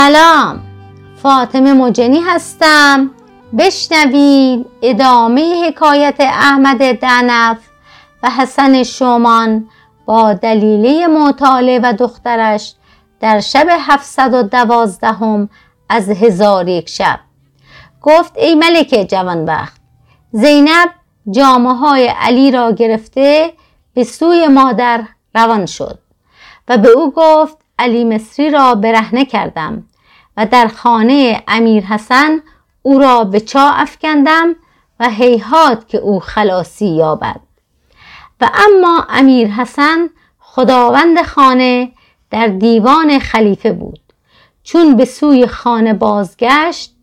سلام. فاطمه مجنی هستم. بشنوید ادامه حکایت احمد دنف و حسن شومان با دلیله معتاله و دخترش در شب هفتصد و دوازدهم از هزار یک شب. گفت ای ملک جوانبخت زینب جامعه های علی را گرفته به سوی مادر روان شد و به او گفت علی مصری را برهنه کردم. و در خانه امیر حسن او را به چا افکندم و هیهات که او خلاصی یابد. و اما امیر حسن خداوند خانه در دیوان خلیفه بود. چون به سوی خانه بازگشت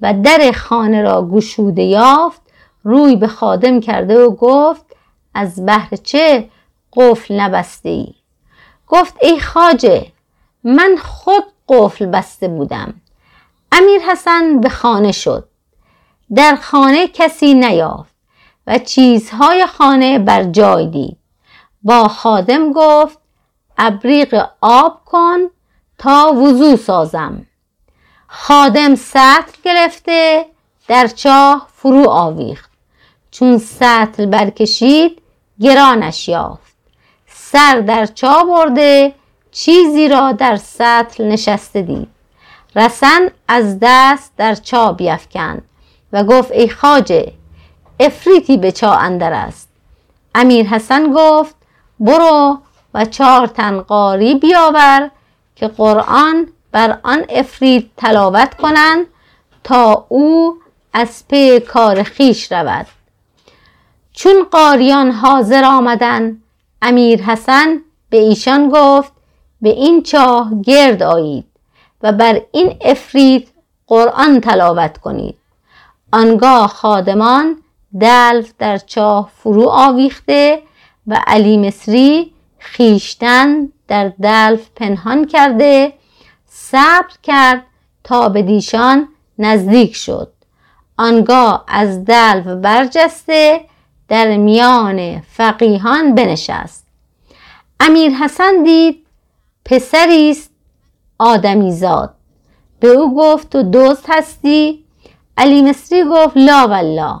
و در خانه را گشوده یافت روی به خادم کرده و گفت از بهر چه قفل نبسته ای گفت ای خاجه من خود قفل بسته بودم. امیر حسن به خانه شد. در خانه کسی نیافت و چیزهای خانه بر جای دید. با خادم گفت ابریق آب کن تا وضو سازم. خادم سطل گرفته در چاه فرو آویخت. چون سطل برکشید گرانش یافت. سر در چاه برده چیزی را در سطل نشسته دید. رسن از دست در چا بیفکند و گفت ای خاجه افریتی به چا اندر است؟ امیر حسن گفت برو و چهار تن قاری بیاور که قرآن بر آن افرید تلاوت کنند تا او از پی کار خیش رود. چون قاریان حاضر آمدن امیر حسن به ایشان گفت به این چاه گرد آیید و بر این افرید قرآن تلاوت کنید. آنگاه خادمان دلف در چاه فرو آویخته و علی مصری خیشتن در دلف پنهان کرده صبر کرد تا به دیشان نزدیک شد. آنگاه از دلف برجسته در میان فقیهان بنشست. امیر حسن دید پسری است آدمی زاد. به او گفت تو دوست هستی؟ علی مصری گفت لا والله.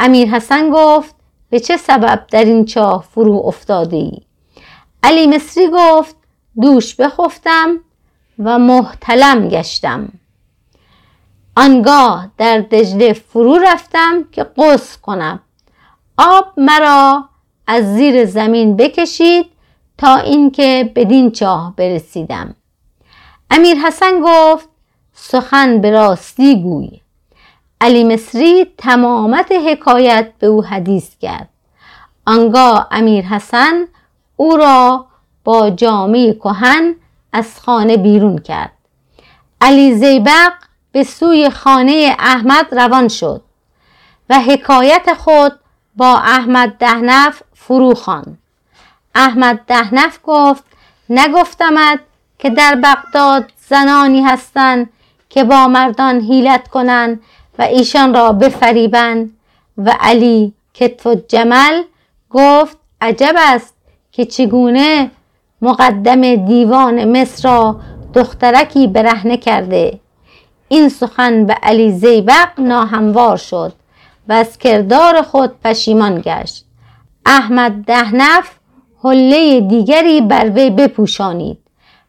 امیر حسن گفت به چه سبب در این چاه فرو افتاده ای علی مصری گفت دوش بخفتم و محتلم گشتم. آنگاه در دجله فرو رفتم که قص کنم. آب مرا از زیر زمین بکشید تا اینکه بدین چاه برسیدم. امیر حسن گفت سخن به راستی گوی. علی مصری تمامت حکایت به او حدیث کرد. آنگاه امیر حسن او را با جامعه کهن از خانه بیرون کرد. علی زیبق به سوی خانه احمد روان شد و حکایت خود با احمد دهنف فرو خواند. احمد دهنف گفت نگفتمد که در بغداد زنانی هستند که با مردان حیلت کنند و ایشان را بفریبند. و علی کتف و جمل گفت عجب است که چگونه مقدم دیوان مصر را دخترکی برهنه کرده. این سخن به علی زیبق ناهموار شد و از کردار خود پشیمان گشت. احمد دهنف حله دیگری بر وی بپوشانید.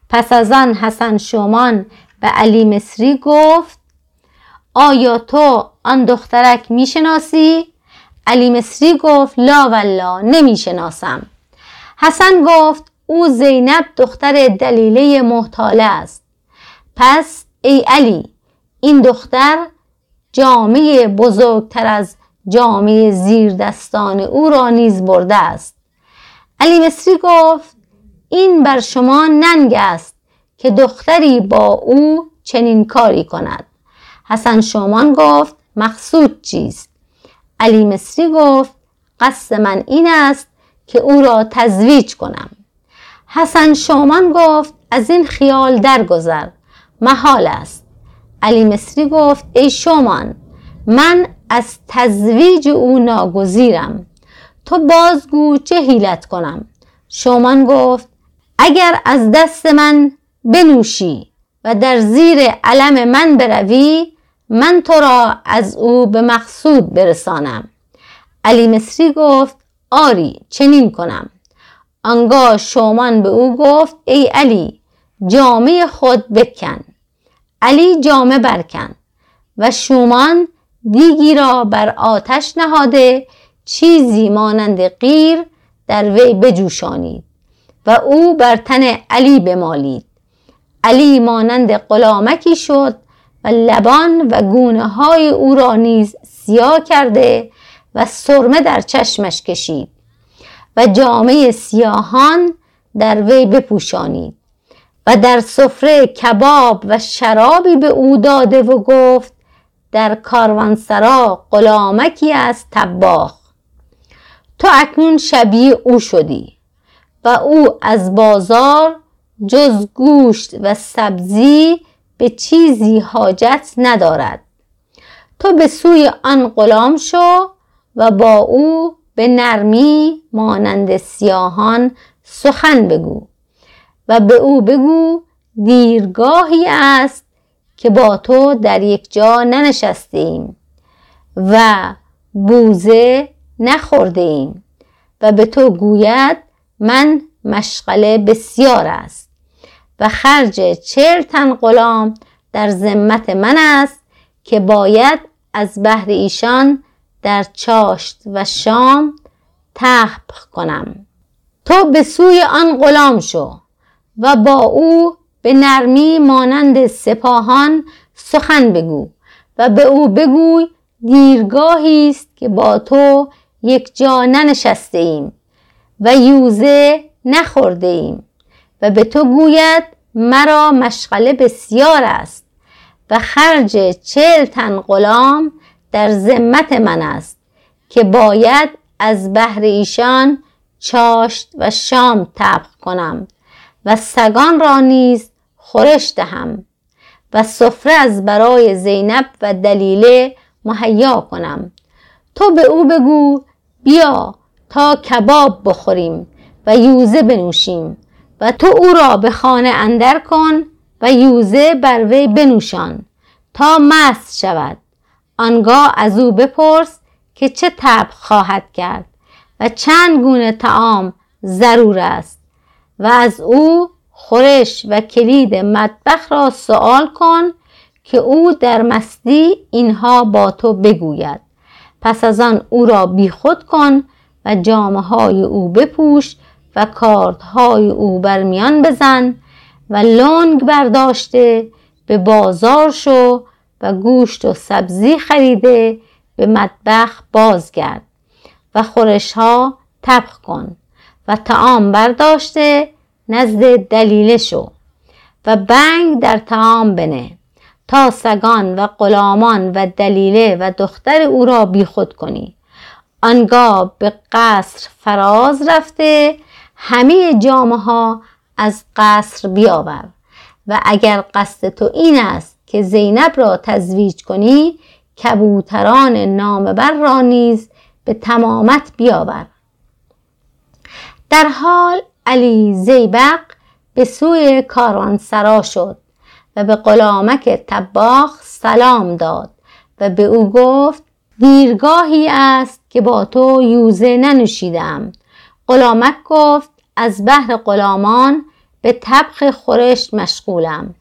پس از آن حسن شومان به علی مصری گفت آیا تو آن دخترک می‌شناسی؟ علی مصری گفت لا والله نمی‌شناسم. حسن گفت او زینب دختر دلیله محتاله است. پس ای علی این دختر جامعه بزرگتر از جامعه زیر دستان او را نیز برده است. علی مصری گفت این بر شما ننگ است که دختری با او چنین کاری کند. حسن شومان گفت مقصود چیست؟ علی مصری گفت قصد من این است که او را تزویج کنم. حسن شومان گفت از این خیال درگذر محال است. علی مصری گفت ای شومان من از تزویج او ناگزیرم. تو بازگو چه حیلت کنم؟ شومان گفت اگر از دست من بنوشی و در زیر علم من بروی من تو را از او به مقصود برسانم. علی مصری گفت آری چنین کنم. آنگاه شومان به او گفت ای علی جامعه خود بکن. علی جامه برکن و شومان دیگی را بر آتش نهاده چیزی مانند غیر در وی بجوشانید و او بر تن علی بمالید. علی مانند غلامکی شد و لبان و گونه های او را نیز سیاه کرده و سرمه در چشمش کشید و جامعه سیاهان در وی بپوشانید و در سفره کباب و شرابی به او داده و گفت در کاروانسرا غلامکی از تباخ تو اکنون شبیه او شدی و او از بازار جز گوشت و سبزی به چیزی حاجت ندارد. تو به سوی آن غلام شو و با او به نرمی مانند سیاهان سخن بگو و به او بگو دیرگاهی است که با تو در یک جا ننشستیم و بوزه نخورده ایم و به تو گوید من مشغله بسیار است و خرج چهل تن غلام در ذمت من است که باید از بهر ایشان در چاشت و شام تحب کنم. تو به سوی آن غلام شو و با او به نرمی مانند سپاهان سخن بگو و به او بگوی دیرگاهی است که با تو یک جا ننشسته ایم و یوزه نخورده ایم و به تو گوید مرا مشغله بسیار است و خرج چهل تن غلام در ذمت من است که باید از بهر ایشان چاشت و شام طبخ کنم و سگان را نیز خورش دهم و سفره از برای زینب و دلیله مهیا کنم. تو به او بگو بیا تا کباب بخوریم و یوزه بنوشیم و تو او را به خانه اندر کن و یوزه بر وی بنوشان تا مست شود. آنگاه از او بپرس که چه تب خواهد کرد و چند گونه تعام ضرور است و از او خورش و کلید مطبخ را سوال کن که او در مستی اینها با تو بگوید. پس از آن او را بیخود کن و جامعه های او بپوش و کاردهای او بر میان بزن و لنگ برداشته به بازار شو و گوشت و سبزی خریده به مطبخ بازگرد و خورش ها طبخ کن و تعام برداشته نزد دلیله شو و بنگ در تعام بنه. تا سگان و غلامان و دلیله و دختر او را بیخود کنی. آنگاه به قصر فراز رفته همه جامعه ها از قصر بیاور. و اگر قصد تو این است که زینب را تزویج کنی کبوتران نامبر را نیز به تمامت بیاور. در حال علی زیبق به سوی کاروانسرا شد. و به غلامک تباخ سلام داد و به او گفت دیرگاهی است که با تو یوزه ننوشیدم. غلامک گفت از بحر غلامان به طبخ خورشت مشغولم.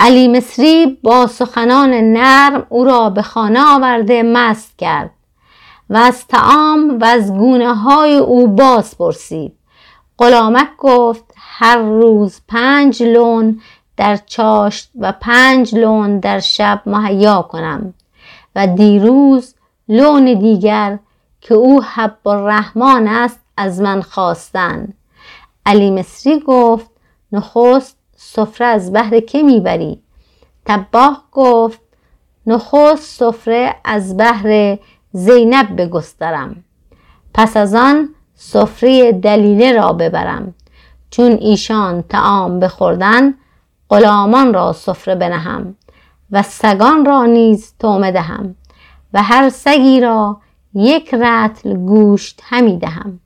علی مصری با سخنان نرم او را به خانه آورده مست کرد و از تعام و از گونه های او باز پرسید. غلامک گفت هر روز پنج لون در چاشت و پنج لون در شب مهیا کنم و دیروز لون دیگر که او حب الرحمن است از من خواستن. علی مصری گفت نخست سفره از بهر که می‌بری تباه گفت نخست سفره از بهر زینب بگسترم. پس از آن سفره دلیله را ببرم. چون ایشان تعام بخوردن غلامان را سفره بنهم و سگان را نیز تومه دهم و هر سگی را یک رتل گوشت همی دهم.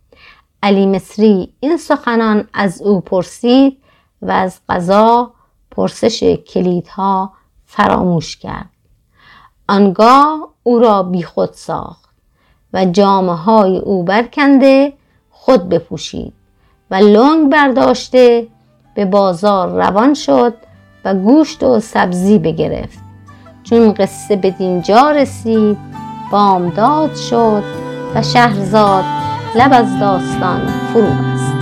علی مصری این سخنان از او پرسید و از قضا پرسش کلیدها فراموش کرد. آنگاه او را بیخود ساخت و جامعه های او برکنده خود بپوشید و لنگ برداشته به بازار روان شد و گوشت و سبزی بگرفت. چون قصه به دینجا رسید بامداد شد و شهرزاد لب از داستان فرو بست.